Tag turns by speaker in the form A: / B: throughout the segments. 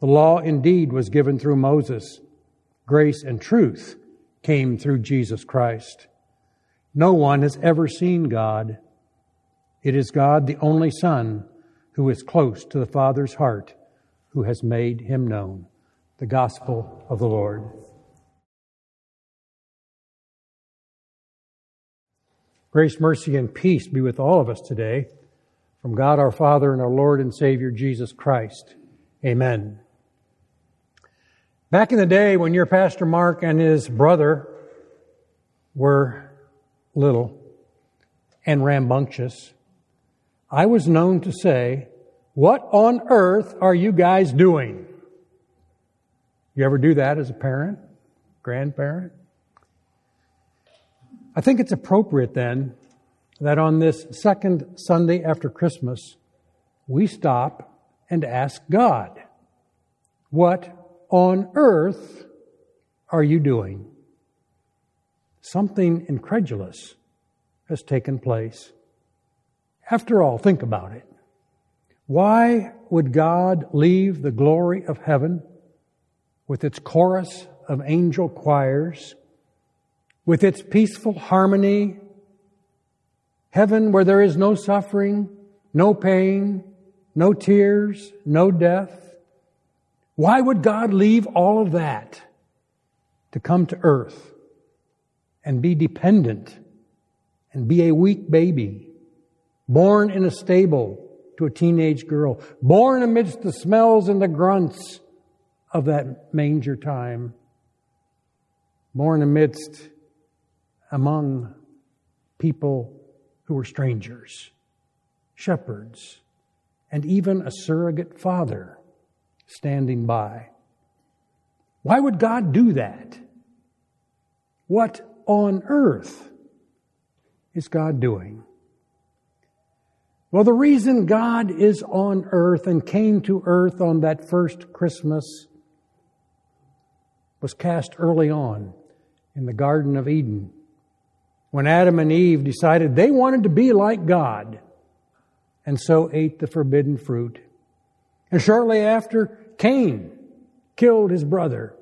A: The law indeed was given through Moses. Grace and truth came through Jesus Christ. No one has ever seen God. It is God, the only Son, who is close to the Father's heart, who has made him known. The Gospel of the Lord. Grace, mercy, and peace be with all of us today from God our Father and our Lord and Savior Jesus Christ. Amen. Back in the day when your Pastor Mark and his brother were little and rambunctious, I was known to say, What on earth are you guys doing? You ever do that as a parent, grandparent? I think it's appropriate then that on this second Sunday after Christmas, we stop and ask God, What on earth are you doing? Something incredulous has taken place. After all, think about it. Why would God leave the glory of heaven with its chorus of angel choirs, with its peaceful harmony Heaven where there is no suffering, no pain, no tears, no death. Why would God leave all of that to come to earth and be dependent and be a weak baby, born in a stable to a teenage girl, born amidst the smells and the grunts of that manger time, born amidst among people who were strangers, shepherds, and even a surrogate father standing by. Why would God do that? What on earth is God doing? Well, the reason God is on earth and came to earth on that first Christmas was cast early on in the Garden of Eden when Adam and Eve decided they wanted to be like God and so ate the forbidden fruit. And shortly after, Cain killed his brother.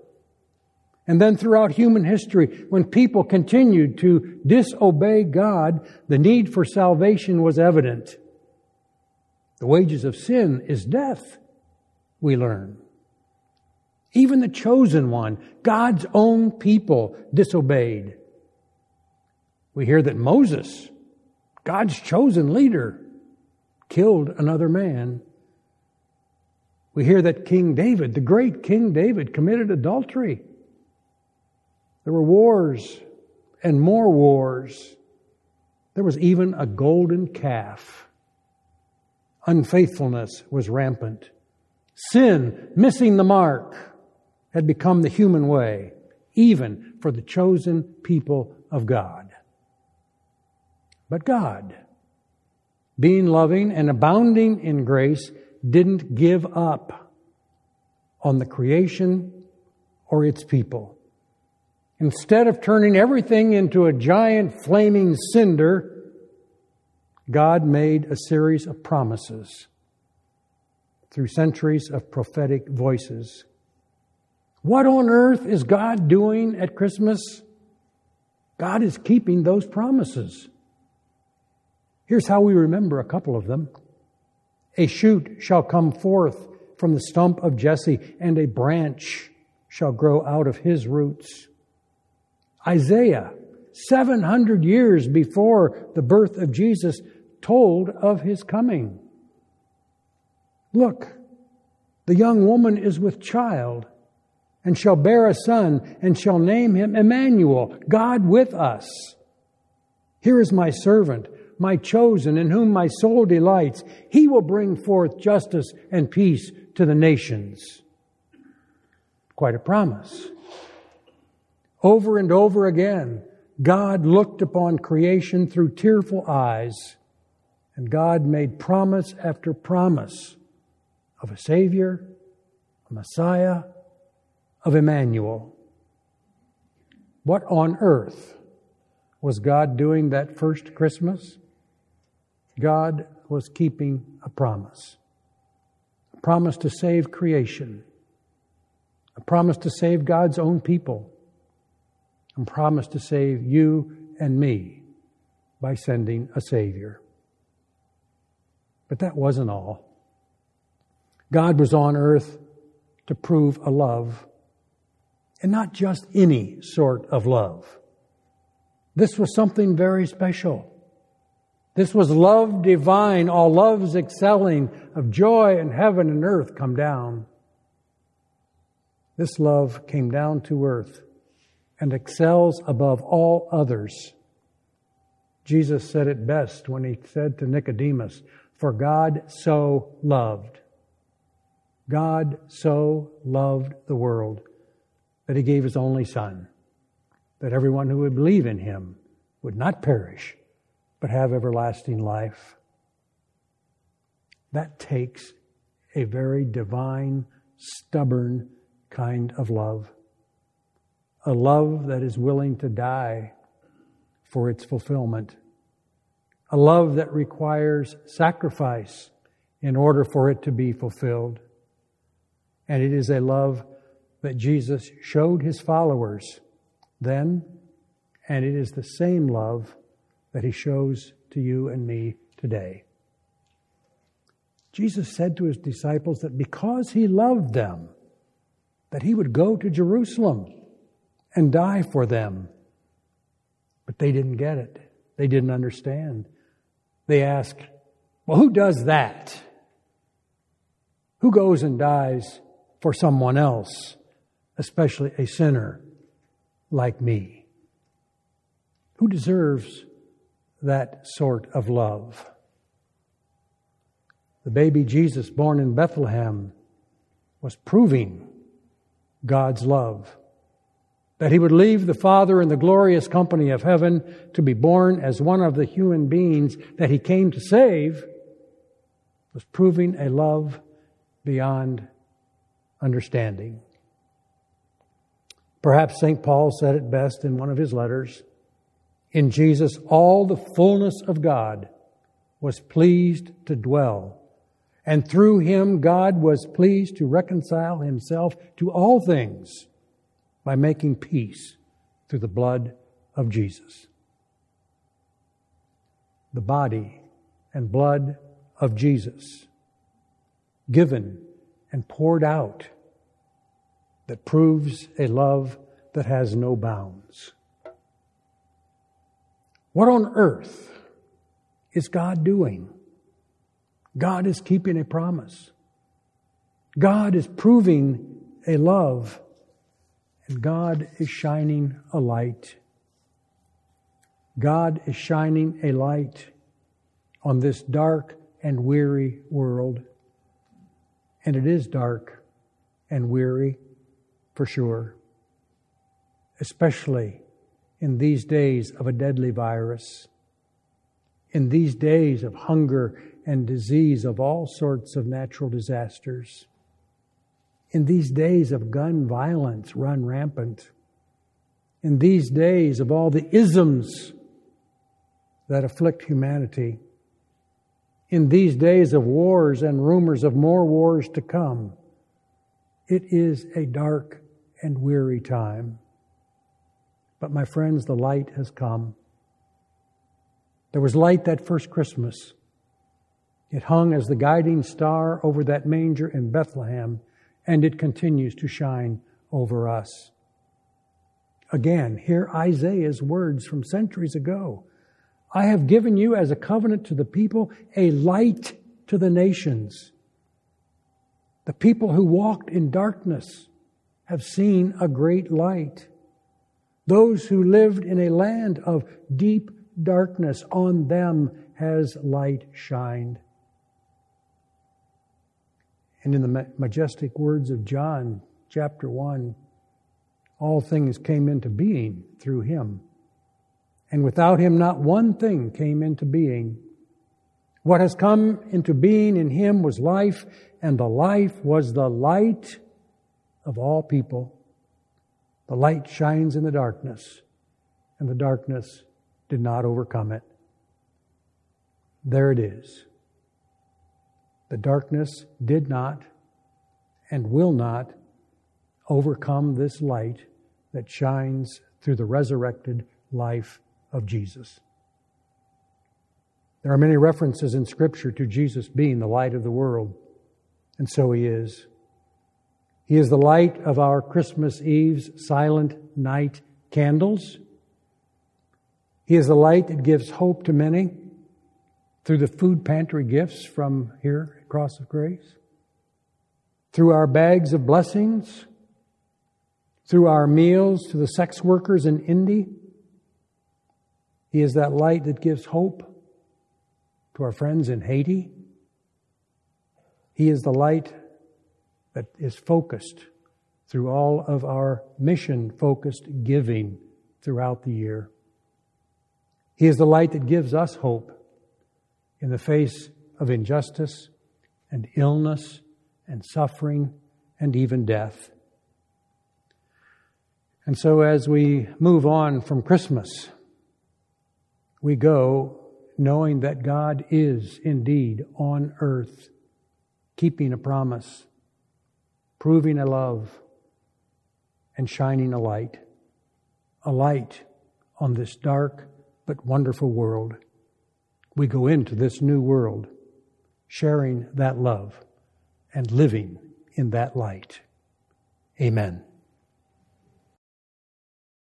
A: And then throughout human history, when people continued to disobey God, the need for salvation was evident. The wages of sin is death, we learn. Even the chosen one, God's own people, disobeyed. We hear that Moses, God's chosen leader, killed another man. We hear that King David, the great King David, committed adultery. There were wars and more wars. There was even a golden calf. Unfaithfulness was rampant. Sin, missing the mark, had become the human way, even for the chosen people of God. But God, being loving and abounding in grace, didn't give up on the creation or its people. Instead of turning everything into a giant flaming cinder, God made a series of promises through centuries of prophetic voices. What on earth is God doing at Christmas? God is keeping those promises. Here's how we remember a couple of them. A shoot shall come forth from the stump of Jesse, and a branch shall grow out of his roots. Isaiah, 700 years before the birth of Jesus, told of his coming. Look, the young woman is with child and shall bear a son and shall name him Emmanuel, God with us. Here is my servant, my chosen, in whom my soul delights. He will bring forth justice and peace to the nations. Quite a promise. Over and over again, God looked upon creation through tearful eyes, and God made promise after promise of a Savior, a Messiah, of Emmanuel. What on earth was God doing that first Christmas? God was keeping a promise. A promise to save creation. A promise to save God's own people. A promise to save you and me by sending a Savior. But that wasn't all. God was on earth to prove a love, and not just any sort of love. This was something very special. This was love divine, all loves excelling, of joy and heaven and earth come down. This love came down to earth and excels above all others. Jesus said it best when he said to Nicodemus, For God so loved. God so loved the world that he gave his only Son, that everyone who would believe in him would not perish, but have everlasting life. That takes a very divine, stubborn kind of love. A love that is willing to die for its fulfillment. A love that requires sacrifice in order for it to be fulfilled. And it is a love that Jesus showed his followers then, and it is the same love that he shows to you and me today. Jesus said to his disciples that because he loved them, that he would go to Jerusalem and die for them. But they didn't get it. They didn't understand. They asked, well, who does that? Who goes and dies for someone else, especially a sinner like me? Who deserves that sort of love? The baby Jesus born in Bethlehem was proving God's love. That he would leave the Father in the glorious company of heaven to be born as one of the human beings that he came to save was proving a love beyond understanding. Perhaps St. Paul said it best in one of his letters. In Jesus, all the fullness of God was pleased to dwell. And through him, God was pleased to reconcile himself to all things by making peace through the blood of Jesus. The body and blood of Jesus, given and poured out that proves a love that has no bounds. What on earth is God doing? God is keeping a promise. God is proving a love. And God is shining a light. God is shining a light on this dark and weary world. And it is dark and weary for sure, especially in these days of a deadly virus, in these days of hunger and disease, of all sorts of natural disasters, in these days of gun violence run rampant, in these days of all the isms that afflict humanity in these days of wars and rumors of more wars to come. It is a dark and weary time. But my friends, the light has come. There was light that first Christmas. It hung as the guiding star over that manger in Bethlehem, and it continues to shine over us. Again, hear Isaiah's words from centuries ago. I have given you as a covenant to the people a light to the nations. The people who walked in darkness have seen a great light. Those who lived in a land of deep darkness, on them has light shined. And in the majestic words of John, chapter 1, all things came into being through him. And without him, not one thing came into being. What has come into being in him was life, and the life was the light of all people. The light shines in the darkness, and the darkness did not overcome it. There it is. The darkness did not and will not overcome this light that shines through the resurrected life of Jesus. There are many references in Scripture to Jesus being the light of the world, and so he is. He is the light of our Christmas Eve's silent night candles. He is the light that gives hope to many through the food pantry gifts from here at Cross of Grace, through our bags of blessings, through our meals to the sex workers in Indy. He is that light that gives hope to our friends in Haiti. He is the light that is focused through all of our mission focused giving throughout the year. He is the light that gives us hope in the face of injustice and illness and suffering and even death. And so, as we move on from Christmas, we go knowing that God is indeed on earth, keeping a promise, proving a love, and shining a light. A light on this dark but wonderful world. We go into this new world sharing that love and living in that light. Amen.